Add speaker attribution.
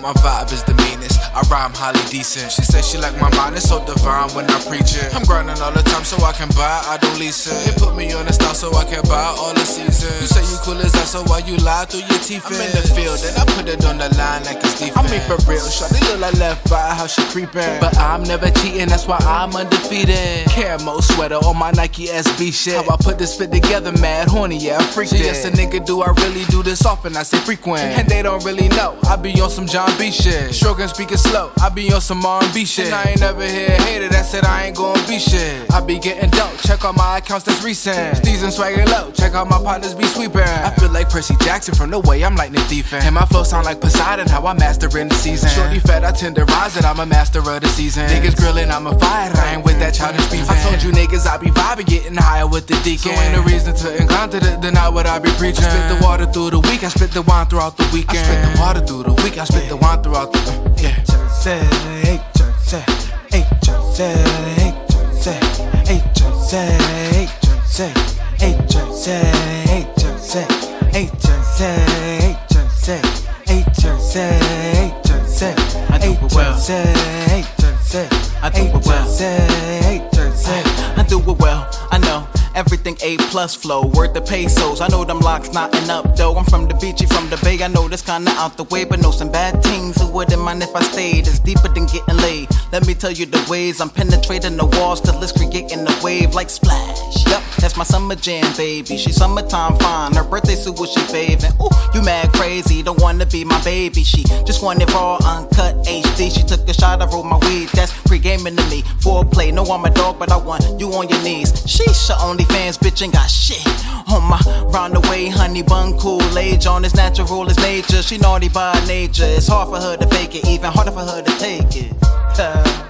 Speaker 1: my vibe is the. I rhyme highly decent. She said she like my mind is so divine when I preach it. I'm grinding all the time so I can buy, I don't lease it. You put me on the style so I can buy all the seasons. You say you cool as that, so why you lie through your teeth? I'm in the field and I put it on the line like it's defense. I mean for real, shawty look like left by how she creeping. But I'm never cheating, that's why I'm undefeated. Camo sweater on my Nike SB shit. How I put this fit together, mad horny, yeah, I freaked she it. Yes, a nigga, do I really do this often? I say frequent, and they don't really know. I be on some Jon B shit, stroking speaking slow. I be on some R&B shit. And I ain't never hear a hater that said I ain't gon' be shit. I be getting dope, check out my accounts that's recent. Steez and swagger low, check out my partners be sweeping. I feel like Percy Jackson from the way I'm lightning thiefing. And my flow sound like Poseidon, how I master in the season. Shorty fat, I tenderize it, I'm a master of the season. Niggas grilling, I'm a fire, I ain't with that childish beef. I told you niggas I be vibing, getting higher with the deacon. So ain't no reason to incline to the, deny what I be preaching. I spit the water through the week, I spit the wine throughout the weekend. I spit the water through the week, I spit the wine throughout the
Speaker 2: week. yeah.
Speaker 3: I do it well. I do it well. I do it well. Everything A plus flow, worth the pesos. I know them locks knotting up though. I'm from the beachy, from the bay. I know this kinda out the way, but know some bad things. Who wouldn't mind if I stayed? It's deeper than getting laid. Let me tell you the ways I'm penetrating the walls till it's creating a wave like splash. Yup, that's my summer jam, baby. She summertime fine. Her birthday suit was she faving. Ooh, you mad crazy? Don't wanna be my baby. She just wanted raw, uncut She took a shot, I rolled my weed. That's pre-gaming to me. Foreplay, no I'm a dog, but I want you on your knees. She's your only fans, bitch, ain't got shit on my round the way, honey bun cool age on as natural as nature. She naughty by nature. It's hard for her to fake it, even harder for her to take it. Uh.